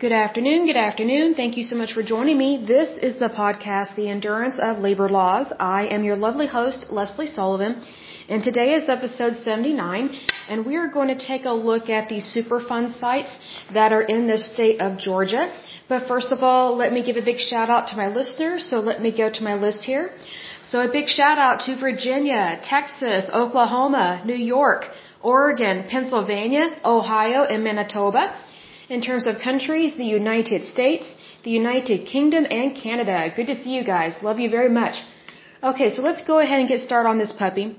Good afternoon. Good afternoon. Thank you so much for joining me. This is the podcast, The Endurance of Labor Laws. I am your lovely host, Leslie Sullivan, and today is episode 79, and we are going to take a look at the Superfund sites that are in the state of Georgia. But first of all, let me give a big shout out to my listeners, so let me go to my list here. So a big shout out to Virginia, Texas, Oklahoma, New York, Oregon, Pennsylvania, Ohio, and Manitoba. In terms of countries, the United States, the United Kingdom, and Canada. Good to see you guys. Love you very much. Okay, so let's go ahead and get started on this puppy.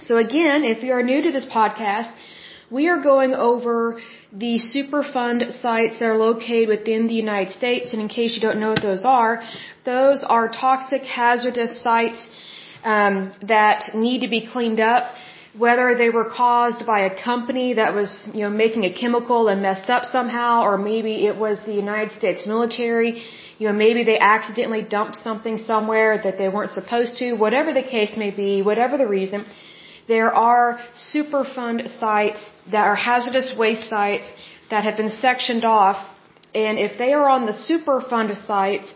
So again, if you are new to this podcast, we are going over the Superfund sites that are located within the United States. And in case you don't know what those are, those are toxic, hazardous sites um, that need to be cleaned up whether they were caused by a company that was, you know, making a chemical and messed up somehow, or maybe it was the United States military, you know, maybe they accidentally dumped something somewhere that they weren't supposed to, whatever the case may be, whatever the reason, there are Superfund sites that are hazardous waste sites that have been sectioned off, and if they are on the Superfund sites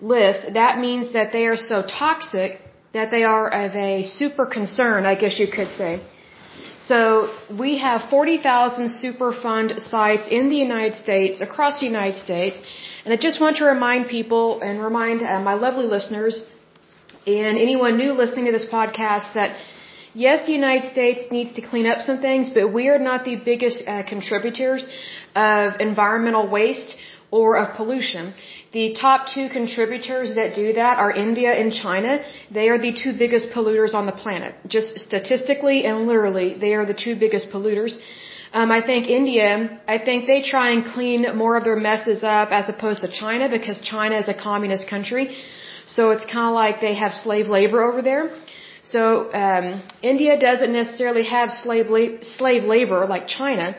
list, that means that they are so toxic that they are of a super concern, I guess you could say. So we have 40,000 Superfund sites in the United States, across the United States, and I just want to remind people and remind uh, my lovely listeners and anyone new listening to this podcast that yes, the United States needs to clean up some things, but we are not the biggest uh, contributors of environmental waste or of pollution. The top two contributors that do that are India and China. They are the two biggest polluters on the planet. Just statistically and literally, they are the two biggest polluters. Um, I think India, I think they try and clean more of their messes up as opposed to China because China is a communist country. So it's kind of like they have slave labor over there. So um, India doesn't necessarily have slave la- slave labor like China.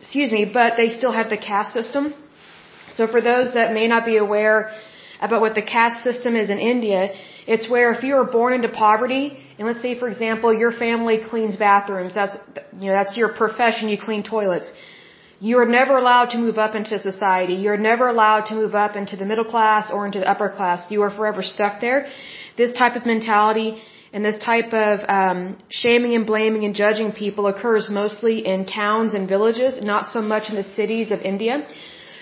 Excuse me, but they still have the caste system. So for those that may not be aware about what the caste system is in India, it's where if you are born into poverty, and let's say for example your family cleans bathrooms, that's you know that's your profession, you clean toilets. You are never allowed to move up into society. You're never allowed to move up into the middle class or into the upper class. You are forever stuck there. This type of mentality and this type of um, shaming and blaming and judging people occurs mostly in towns and villages, not so much in the cities of India.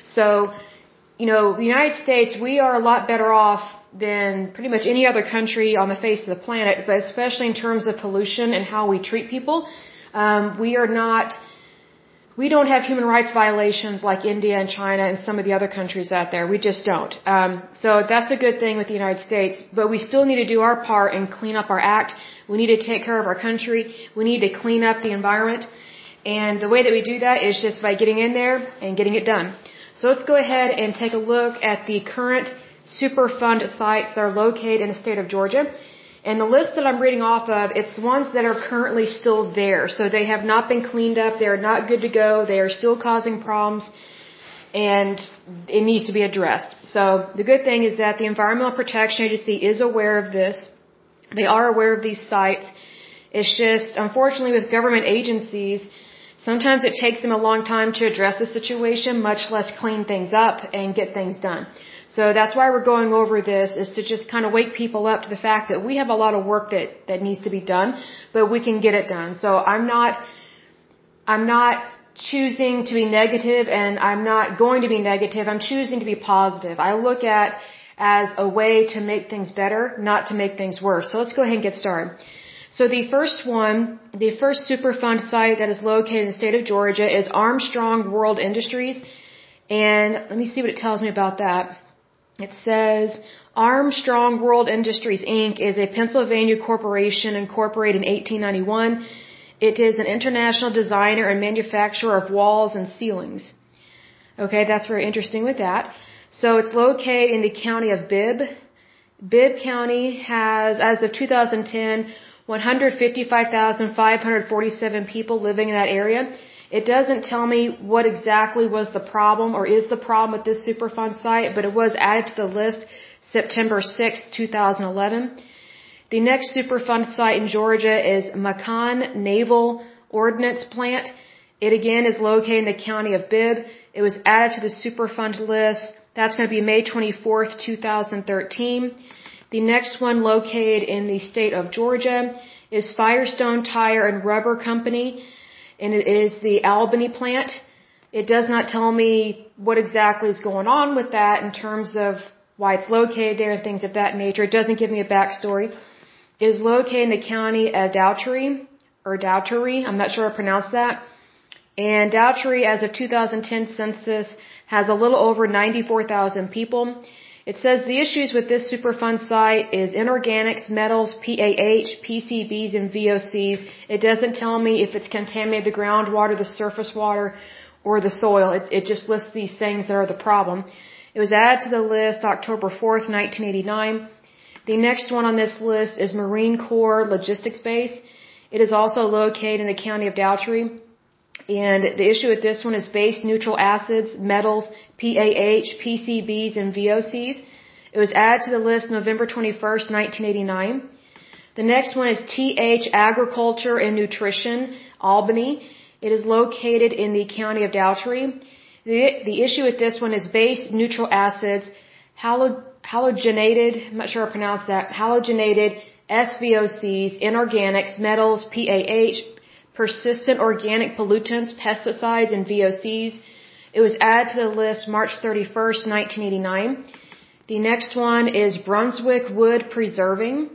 So, you know, the United States, we are a lot better off than pretty much any other country on the face of the planet, but especially in terms of pollution and how we treat people. Um, we are not, we don't have human rights violations like India and China and some of the other countries out there. We just don't. Um, so that's a good thing with the United States, but we still need to do our part and clean up our act. We need to take care of our country. We need to clean up the environment. And the way that we do that is just by getting in there and getting it done. So let's go ahead and take a look at the current Superfund sites that are located in the state of Georgia. And the list that I'm reading off of, it's the ones that are currently still there. So they have not been cleaned up. They are not good to go. They are still causing problems. And it needs to be addressed. So the good thing is that the Environmental Protection Agency is aware of this. They are aware of these sites. It's just, unfortunately, with government agencies, Sometimes it takes them a long time to address the situation, much less clean things up and get things done. So that's why we're going over this is to just kind of wake people up to the fact that we have a lot of work that, that needs to be done, but we can get it done. So I'm not, I'm not choosing to be negative and I'm not going to be negative. I'm choosing to be positive. I look at as a way to make things better, not to make things worse. So let's go ahead and get started. So the first one, the first Superfund site that is located in the state of Georgia is Armstrong World Industries. And let me see what it tells me about that. It says Armstrong World Industries Inc. is a Pennsylvania corporation incorporated in 1891. It is an international designer and manufacturer of walls and ceilings. Okay, that's very interesting with that. So it's located in the county of Bibb. Bibb County has, as of 2010, 155,547 people living in that area. It doesn't tell me what exactly was the problem or is the problem with this Superfund site, but it was added to the list September 6, 2011. The next Superfund site in Georgia is Macon Naval Ordnance Plant, It again is located in the county of Bibb. It was added to the Superfund list. That's going to be May 24th, 2013. The next one located in the state of Georgia is Firestone Tire and Rubber Company, and it is the Albany plant. It does not tell me what exactly is going on with that in terms of why it's located there and things of that nature. It doesn't give me a backstory. It is located in the county of Dougherty, or Dougherty, I'm not sure I pronounced that. And Dougherty, as of 2010 census, has a little over 94,000 people. It says the issues with this Superfund site is inorganics, metals, PAH, PCBs, and VOCs. It doesn't tell me if it's contaminated the groundwater, the surface water, or the soil. It, it just lists these things that are the problem. It was added to the list October 4th, 1989. The next one on this list is Marine Corps Logistics Base. It is also located in the county of Dougherty. And the issue with this one is base neutral acids, metals, PAH, PCBs, and VOCs. It was added to the list November 21st, 1989. The next one is TH Agriculture and Nutrition, Albany. It is located in the county of Dougherty. The, the issue with this one is base neutral acids, halo, halogenated, I'm not sure I pronounced that, halogenated SVOCs, inorganics, metals, PAH, persistent organic pollutants, pesticides, and VOCs. It was added to the list March 31st, 1989. The next one is Brunswick Wood Preserving.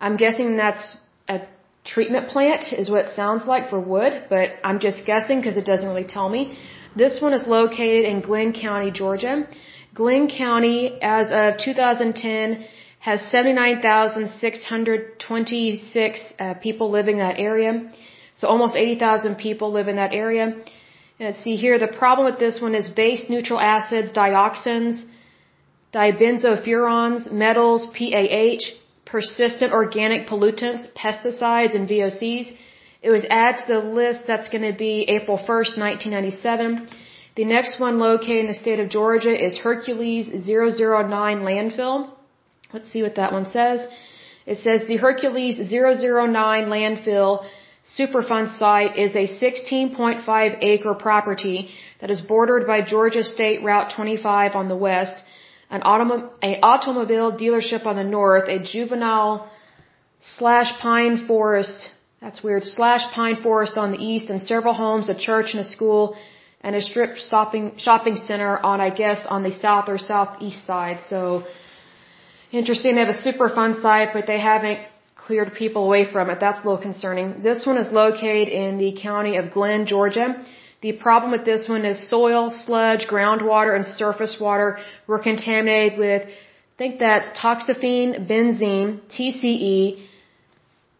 I'm guessing that's a treatment plant is what it sounds like for wood, but I'm just guessing because it doesn't really tell me. This one is located in Glynn County, Georgia. Glynn County, as of 2010, has 79,626 uh, people living in that area. So almost 80,000 people live in that area. And see here, the problem with this one is base neutral acids, dioxins, dibenzofurans, metals, PAH, persistent organic pollutants, pesticides, and VOCs. It was added to the list that's going to be April 1st, 1997. The next one located in the state of Georgia is Hercules 009 landfill. Let's see what that one says. It says the Hercules 009 landfill Superfund site is a 16.5 acre property that is bordered by Georgia State Route 25 on the west, an automo- a automobile dealership on the north, a juvenile slash pine forest, that's weird, slash pine forest on the east, and several homes, a church and a school, and a strip shopping, shopping center on, I guess, on the south or southeast side. So, interesting, they have a Superfund site, but they haven't cleared people away from it. That's a little concerning. This one is located in the county of Glynn, Georgia. The problem with this one is soil, sludge, groundwater, and surface water were contaminated with, I think that's toxaphene, benzene, TCE,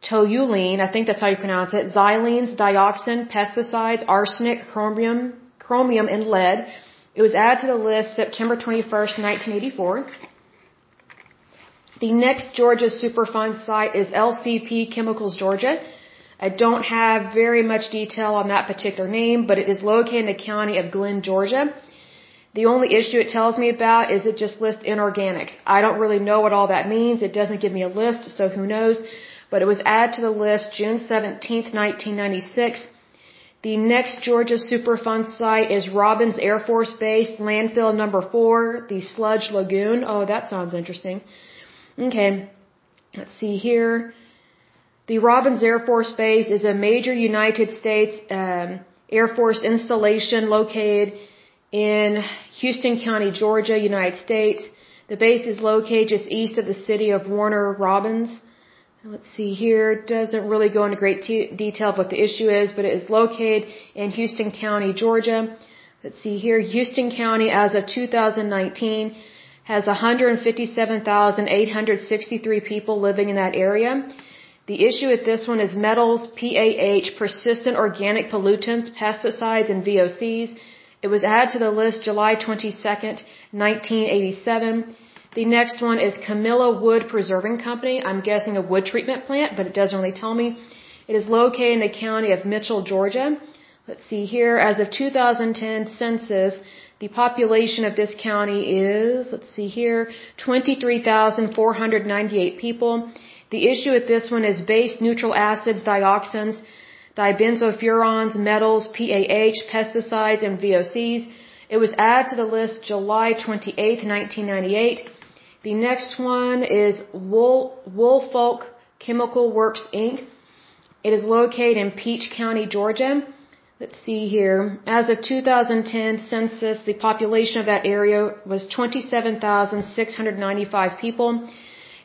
toluene, I think that's how you pronounce it, xylenes, dioxin, pesticides, arsenic, chromium, chromium, and lead. It was added to the list September 21st, 1984. The next Georgia Superfund site is LCP Chemicals Georgia. I don't have very much detail on that particular name, but it is located in the county of Glynn, Georgia. The only issue it tells me about is it just lists inorganics. I don't really know what all that means. It doesn't give me a list, so who knows. But it was added to the list June 17, 1996. The next Georgia Superfund site is Robins Air Force Base, landfill number four, the Sludge Lagoon. Oh, that sounds interesting. Okay, let's see here. The Robins Air Force Base is a major United States um, Air Force installation located in Houston County, Georgia, United States. The base is located just east of the city of Warner Robins. Let's see here. It doesn't really go into great detail of what the issue is, but it is located in Houston County, Georgia. Let's see here. Houston County, as of 2019, has 157,863 people living in that area. The issue with this one is metals, PAH, persistent organic pollutants, pesticides, and VOCs. It was added to the list July 22nd, 1987. The next one is Camilla Wood Preserving Company. I'm guessing a wood treatment plant, but it doesn't really tell me. It is located in the county of Mitchell, Georgia. Let's see here. As of 2010 census, the population of this county is, let's see here, 23,498 people. The issue with this one is base neutral acids, dioxins, dibenzofurans, metals, PAH, pesticides, and VOCs. It was added to the list July 28, 1998. The next one is Wool, Woolfolk Chemical Works Inc. It is located in Peach County, Georgia. Let's see here. As of 2010 census, the population of that area was 27,695 people.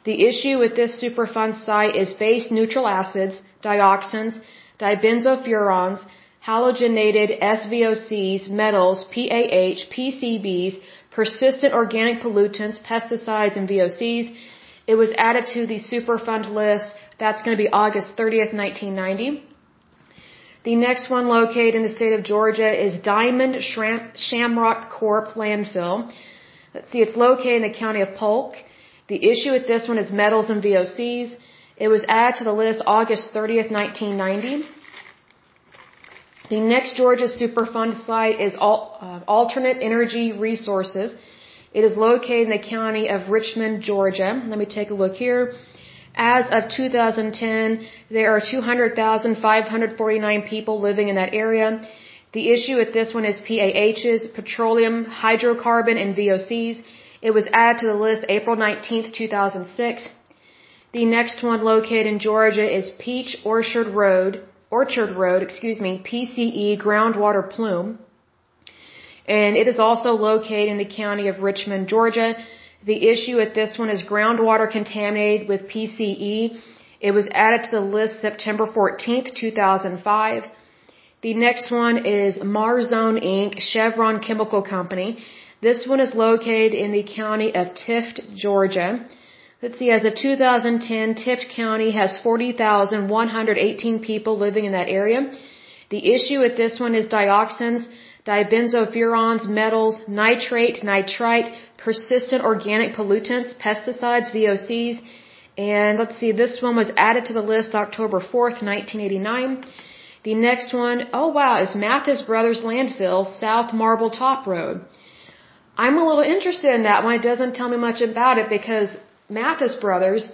The issue with this Superfund site is base neutral acids, dioxins, dibenzofurans, halogenated SVOCs, metals, PAH, PCBs, persistent organic pollutants, pesticides, and VOCs. It was added to the Superfund list. That's going to be August 30th, 1990. The next one located in the state of Georgia is Diamond Shamrock Corp landfill. Let's see, it's located in the county of Polk. The issue with this one is metals and VOCs. It was added to the list August 30th, 1990. The next Georgia Superfund site is uh, Alternate Energy Resources. It is located in the county of Richmond, Georgia. Let me take a look here. As of 2010, there are 200,549 people living in that area. The issue with this one is PAHs, petroleum, hydrocarbon, and VOCs. It was added to the list April 19, 2006. The next one located in Georgia is Peach Orchard Road, Orchard Road, excuse me, PCE groundwater plume. And it is also located in the county of Richmond, Georgia. The issue at this one is groundwater contaminated with PCE. It was added to the list September 14th, 2005. The next one is Marzone Inc., Chevron Chemical Company. This one is located in the county of Tift, Georgia. Let's see, as of 2010, Tift County has 40,118 people living in that area. The issue with this one is dioxins, dibenzofurans, metals, nitrate, nitrite, persistent organic pollutants, pesticides, VOCs, and let's see, this one was added to the list October 4th, 1989. The next one, oh wow, is Mathis Brothers Landfill, South Marble Top Road. I'm a little interested in that one. It doesn't tell me much about it because Mathis Brothers,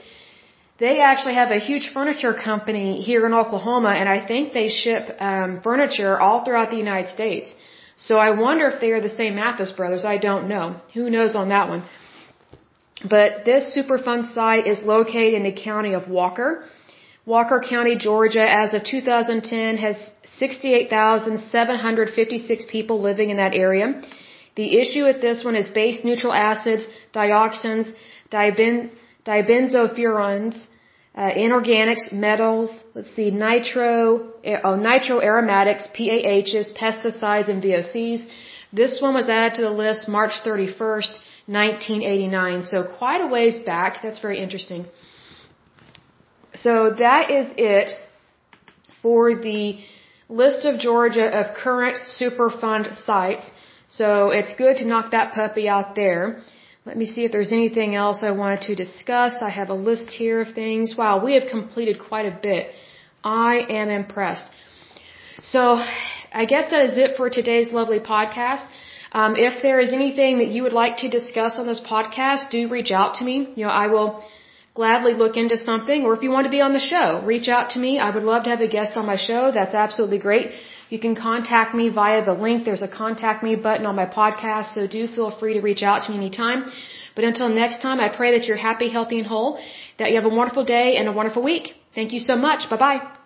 they actually have a huge furniture company here in Oklahoma, and I think they ship um, furniture all throughout the United States. So I wonder if they are the same Mathis Brothers. I don't know. Who knows on that one? But this Superfund site is located in the county of Walker. Walker County, Georgia, as of 2010, has 68,756 people living in that area. The issue with this one is base neutral acids, dioxins, diben, dibenzofurans, uh, inorganics, metals, let's see, nitro, oh, nitro aromatics, PAHs, pesticides, and VOCs. This one was added to the list March 31st, 1989. So quite a ways back. That's very interesting. So that is it for the list of Georgia of current Superfund sites. So it's good to knock that puppy out there. Let me see if there's anything else I wanted to discuss. I have a list here of things. Wow, we have completed quite a bit. I am impressed. So, I guess that is it for today's lovely podcast. Um, if there is anything that you would like to discuss on this podcast, do reach out to me. You know, I will gladly look into something. Or if you want to be on the show, reach out to me. I would love to have a guest on my show. That's absolutely great. You can contact me via the link. There's a contact me button on my podcast, so do feel free to reach out to me anytime. But until next time, I pray that you're happy, healthy, and whole, that you have a wonderful day and a wonderful week. Thank you so much. Bye bye.